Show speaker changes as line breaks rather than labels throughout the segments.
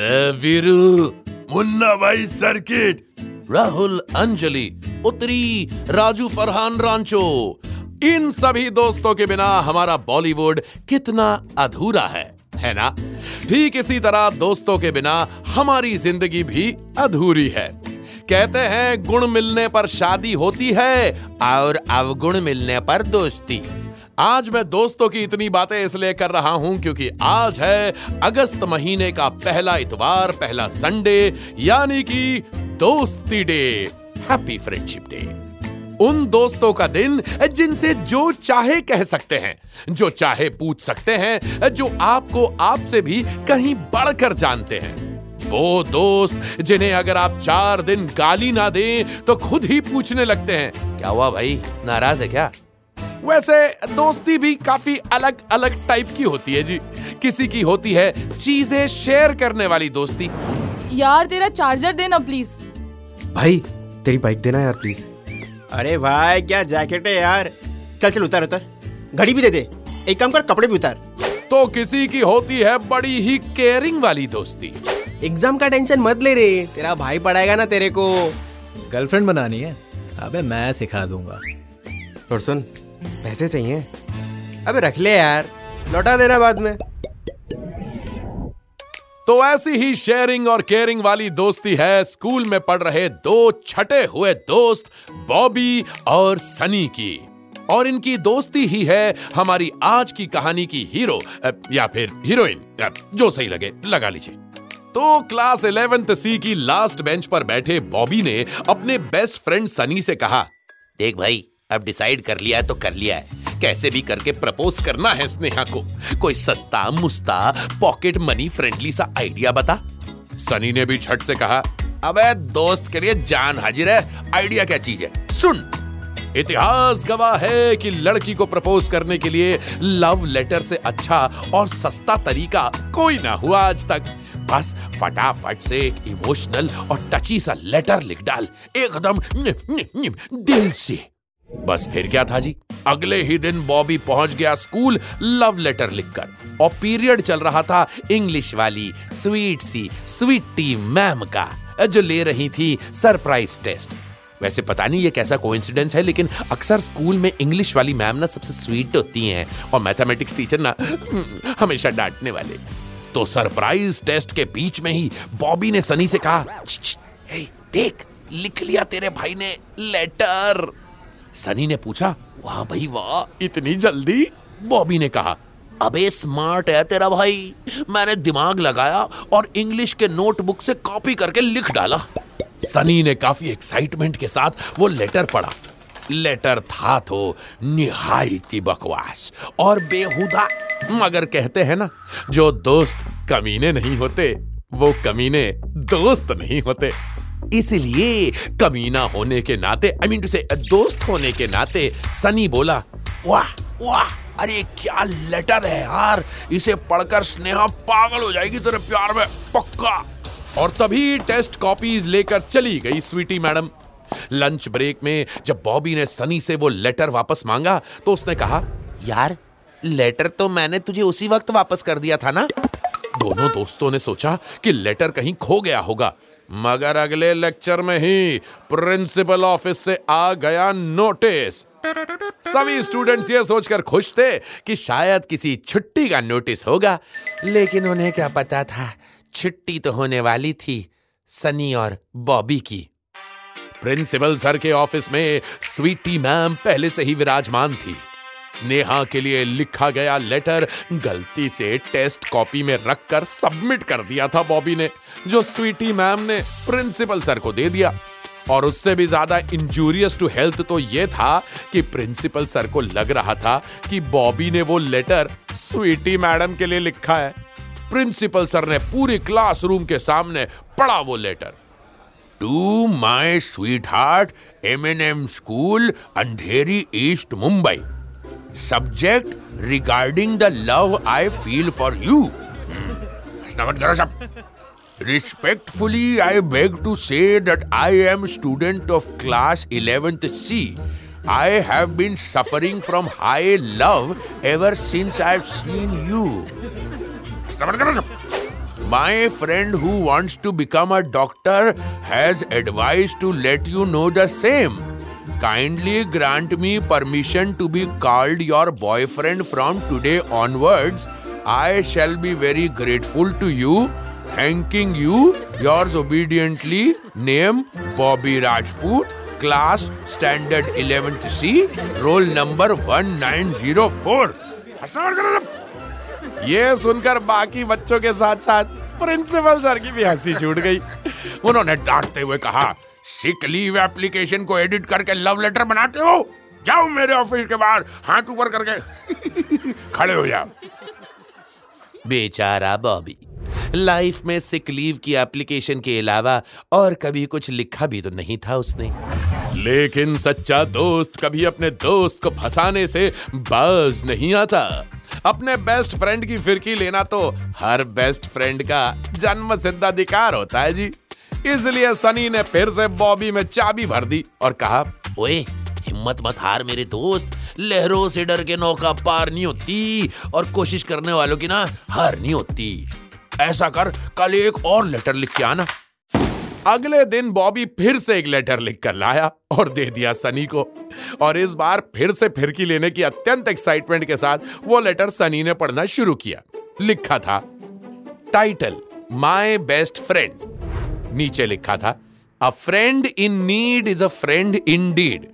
Veeru Munna Bhai circuit. Rahul Anjali उत्तरी राजू फरहान रांचो। इन सभी दोस्तों के बिना हमारा बॉलीवुड कितना अधूरा है है ना? ठीक इसी तरह दोस्तों के बिना हमारी ज़िंदगी भी अधूरी है। कहते हैं गुण मिलने पर शादी होती है और अवगुण मिलने पर दोस्ती। आज मैं दोस्तों की इतनी बातें इसलिए कर रहा हूँ क्योंकि आज है अगस्त महीने का पहला इतवार, पहला संडे यानी कि दोस्ती डे हैप्पी फ्रेंडशिप डे उन दोस्तों का दिन जिनसे जो चाहे कह सकते हैं, जो चाहे पूछ सकते हैं, जो आपको आपसे भी कहीं बढ़कर जानते हैं। वो दोस्त जिन्हें अगर आप चार दिन गाली ना दें तो खुद ही पूछने लगते हैं, क्या हुआ भाई? नाराज़ है क्या? वैसे दोस्ती भी काफ़ी अलग अलग टाइप की होती है जी। किसी की होती है चीज़ें शेयर करने वाली दोस्ती।
यार तेरा चार्जर देना प्लीज़
भाई तेरी बाइक देना यार प्लीज़
अरे भाई क्या जैकेट है यार? चल चल उतार उतार। घड़ी भी दे दे। एक काम कर कपड़े भी उतार।
तो किसी की होती है बड़ी ही केयरिंग वाली दोस्ती।
एग्ज़ाम का टेंशन मत ले रे। तेरा भाई पढ़ाएगा ना तेरे को।
गर्लफ्रेंड बनानी है। अबे मैं सिखा दूँगा।
और सुन पैसे चाहिए। अबे रख ले यार, लौटा देना बाद में।
तो ऐसी ही शेयरिंग और केयरिंग वाली दोस्ती है। स्कूल में पढ़ रहे दो छटे हुए दोस्त, बॉबी और सनी की। और इनकी दोस्ती ही है हमारी आज की कहानी की हीरो या फिर हीरोइन जो सही लगे, लगा लीजिए। तो क्लास इलेवेंथ सी की लास्ट बेंच पर बैठे बॉबी ने अपने बेस्ट फ्रेंड सनी से कहा, देख भाई अब डिसाइड कर लिया है तो कर लिया है। कैसे भी करके प्रपोज करना है स्नेहा को। कोई सस्ता, मुस्ता पॉकेट मनी फ्रेंडली सा आइडिया बता। सनी ने भी झट से कहा, अबे दोस्त के लिए जान हाजिर है। आइडिया क्या चीज़ है? सुन। इतिहास गवाह है कि लड़की को प्रपोज करने के लिए लव लेटर से अच्छा और सस्ता तरीका कोई ना हुआ आज तक। बस फटाफट से एक इमोशनल और टची सा लेटर लिख डाल। एकदम दिल से। बस फिर क्या था जी? अगले ही दिन बॉबी पहुँच गया स्कूल लव लेटर लिखकर। और पीरियड चल रहा था इंग्लिश वाली स्वीट सी स्वीटी मैम का जो ले रही थी सरप्राइज़ टेस्ट। वैसे पता नहीं ये कैसा कोइंसिडेंस है लेकिन अक्सर स्कूल में इंग्लिश वाली मैम ना सबसे स्वीट होती हैं और मैथमेटिक्स टीचर ना हमेशा डांटने वाले। तो सरप्राइज़ टेस्ट के बीच में ही बॉबी ने सनी से कहा "छ, छ, हे, देख लिख लिया तेरे भाई ने लेटर। सनी ने पूछा, वाह भाई, वाह, इतनी जल्दी? बॉबी ने कहा, अबे स्मार्ट है तेरा भाई। मैंने दिमाग लगाया और इंग्लिश के नोटबुक से कॉपी करके लिख डाला. सनी ने काफ़ी एक्साइटमेंट के साथ वो लेटर पढ़ा। लेटर था तो निहायती बकवास और बेहुदा। मगर कहते हैं ना, जो दोस्त कमीने नहीं होते, वो कमीने दोस्त नहीं होते। इसलिए कमीना होने के नाते आई मीन टू से दोस्त होने के नाते, सनी बोला, वाह वाह, अरे क्या लेटर है यार, इसे पढ़कर स्नेहा पागल हो जाएगी तेरे प्यार में, पक्का? और तभी टेस्ट कॉपीज लेकर चली गई स्वीटी मैडम लंच ब्रेक में जब बॉबी ने सनी से वो लेटर वापस मांगा तो उसने कहा, यार लेटर तो मैंने तुझे उसी वक्त वापस कर दिया था ना? दोनों दोस्तों ने सोचा कि लेटर कहीं खो गया होगा। मगर अगले लेक्चर में ही प्रिंसिपल ऑफ़िस से आ गया नोटिस। सभी स्टूडेंट्स ये सोचकर खुश थे कि शायद किसी छुट्टी का नोटिस होगा, लेकिन उन्हें क्या पता था, छुट्टी तो होने वाली थी, सनी और बॉबी की। प्रिंसिपल सर के ऑफ़िस में स्वीटी मैम पहले से ही विराजमान थी। नेहा के लिए लिखा गया लेटर गलती से टेस्ट कॉपी में रखकर सबमिट कर दिया था बॉबी ने, जो स्वीटी मैम ने प्रिंसिपल सर को दे दिया। और उससे भी ज़्यादा इंजूरियस टू हेल्थ तो यह था कि प्रिंसिपल सर को लग रहा था कि बॉबी ने वो लेटर स्वीटी मैडम के लिए लिखा है। प्रिंसिपल सर ने पूरी क्लासरूम के सामने पढ़ा वो letter. To my sweetheart M N M school Andheri East Mumbai subject regarding the love I feel for you. Hmm. Respectfully, I beg to say that I am student of class 11th C. I have been suffering from high love ever since I've seen you. My friend who wants to become a doctor has advised to let you know the same. Kindly grant me permission to be called your boyfriend from today onwards. I shall be very grateful to you Thanking you, yours obediently, name Bobby Rajput, class standard 11th C, roll number 1904.
ये सुनकर बाकी बच्चों के साथ साथ principal sir की भी हँसी छूट गई
उन्होंने डांटते हुए कहा सिक लीव एप्लीकेशन को एडिट करके लव लेटर बनाते हो? जाओ मेरे ऑफ़िस के बाहर हाथ ऊपर करके। खड़े हो जाओ। बेचारा बॉबी लाइफ में सिक लीव की एप्लीकेशन के अलावा और कभी कुछ लिखा भी तो नहीं था उसने। लेकिन सच्चा दोस्त कभी अपने दोस्त को फंसाने से बाज नहीं आता। अपने बेस्ट फ्रेंड की फिरकी लेना तो हर बेस्ट फ्रेंड का जन्म सिद्ध अधिकार होता है जी। इसलिए सनी ने फिर से बॉबी में चाबी भर दी और कहा ओए हिम्मत मत हार मेरे दोस्त। लहरों से डर के नौका पार नहीं होती और कोशिश करने वालों की ना हार नहीं होती। ऐसा कर कल एक और लेटर लिख के आना। अगले दिन बॉबी फिर से एक लेटर लिख कर लाया और दे दिया सनी को। और इस बार फिर से फिरकी लेने की अत्यंत एक्साइटमेंट के साथ वो लेटर सनी ने पढ़ना शुरू किया। लिखा था टाइटल माई बेस्ट फ्रेंड नीचे लिखा था a friend in need is a friend in deed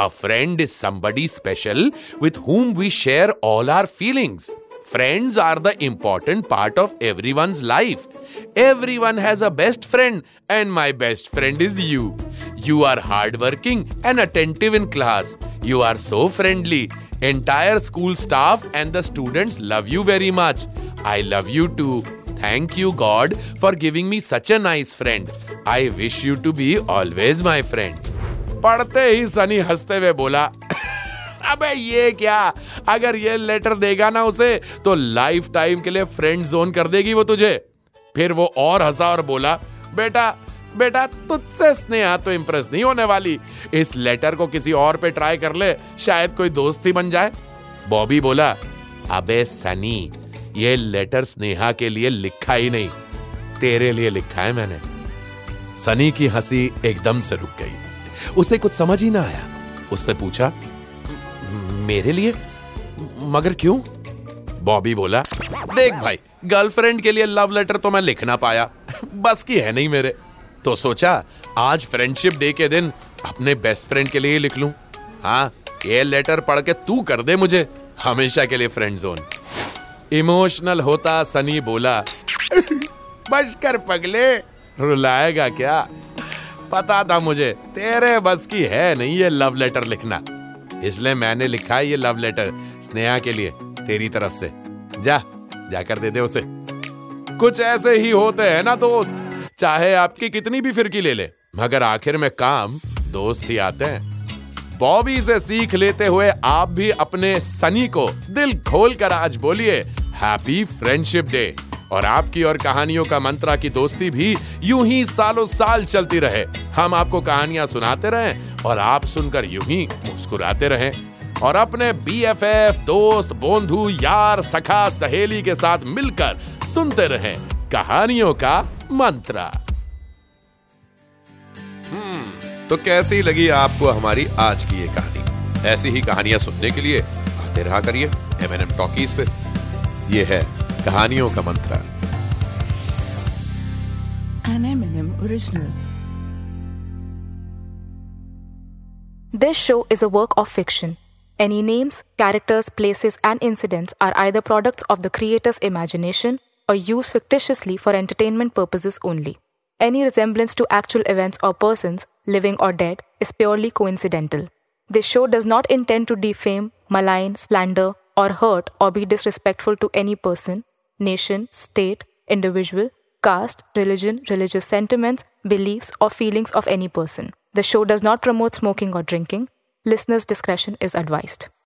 a friend is somebody special with whom we share all our feelings Friends are the important part of everyone's life. Everyone has a best friend, and my best friend is you. You are hardworking and attentive in class. You are so friendly. Entire school staff and the students love you very much. I love you too. Thank you, God, for giving me such a nice friend. I wish you to be always my friend. पढ़ते ही सनी हँसते हुए बोला अबे ये क्या अगर ये लेटर देगा ना उसे तो लाइफ टाइम के लिए फ्रेंड जोन कर देगी वो तुझे फिर वो और हंसा और बोला बेटा बेटा तुझसे स्नेहा तो इंप्रेस नहीं होने वाली इस लेटर को किसी और पे ट्राई कर ले शायद कोई दोस्त ही बन जाए बॉबी बोला अबे सनी ये लेटर स्नेहा के लिए लिखा ही नहीं। तेरे लिए लिखा है मैंने। सनी की हँसी एकदम से रुक गई। उसे कुछ समझ ही ना आया। उसने पूछा, मेरे लिए? मगर क्यों? बॉबी बोला, देख भाई, गर्लफ्रेंड के लिए लव लेटर तो मैं लिख ना पाया। बस की है नहीं मेरे। तो सोचा, आज फ्रेंडशिप डे के दिन अपने बेस्ट फ्रेंड के लिए लिख लूँ। हाँ ये लेटर पढ़ के तू कर दे मुझे। हमेशा के लिए फ्रेंड जोन इमोशनल होता सनी बोला। बस कर पगले, रुलाएगा क्या? पता था मुझे, तेरे बस की है नहीं ये लव लेटर लिखना। इसलिए मैंने लिखा ये लव लेटर स्नेहा के लिए, तेरी तरफ़ से। जा जाकर दे दे उसे। कुछ ऐसे ही होते हैं ना दोस्त, चाहे आपकी कितनी भी फिरकी ले ले, मगर आखिर में काम, दोस्त ही आते हैं। बॉबी से सीख लेते हुए आप भी अपने सनी को दिल खोल कर आज बोलिए हैप्पी फ्रेंडशिप डे और आपकी और कहानियों का मंत्रा की दोस्ती भी यूँ ही सालों साल चलती रहे। हम आपको कहानियाँ सुनाते रहें और आप सुनकर यूँ ही मुस्कुराते रहें। और अपने बीएफएफ दोस्त, बोंधु, यार, सखा, सहेली के साथ मिलकर सुनते रहें कहानियों का मंत्रा। तो कैसी लगी आपको हमारी आज की ये कहानी? ऐसी ही कहानियाँ सुनने के लिए आते रहा करिए एम एन एम टॉकीज पे। ये है कहानियों का मंत्रा।
This
show is a work of fiction any names characters places and incidents are I the product of the creator's imagination और use fictitiously for entertainment purposes only Any resemblance to actual events or persons, living or dead, is purely coincidental. This show does not intend to defame, malign, slander, or hurt or be disrespectful to any person, nation, state, individual, caste, religion, religious sentiments, beliefs, or feelings of any person. The show does not promote smoking or drinking. Listeners' discretion is advised.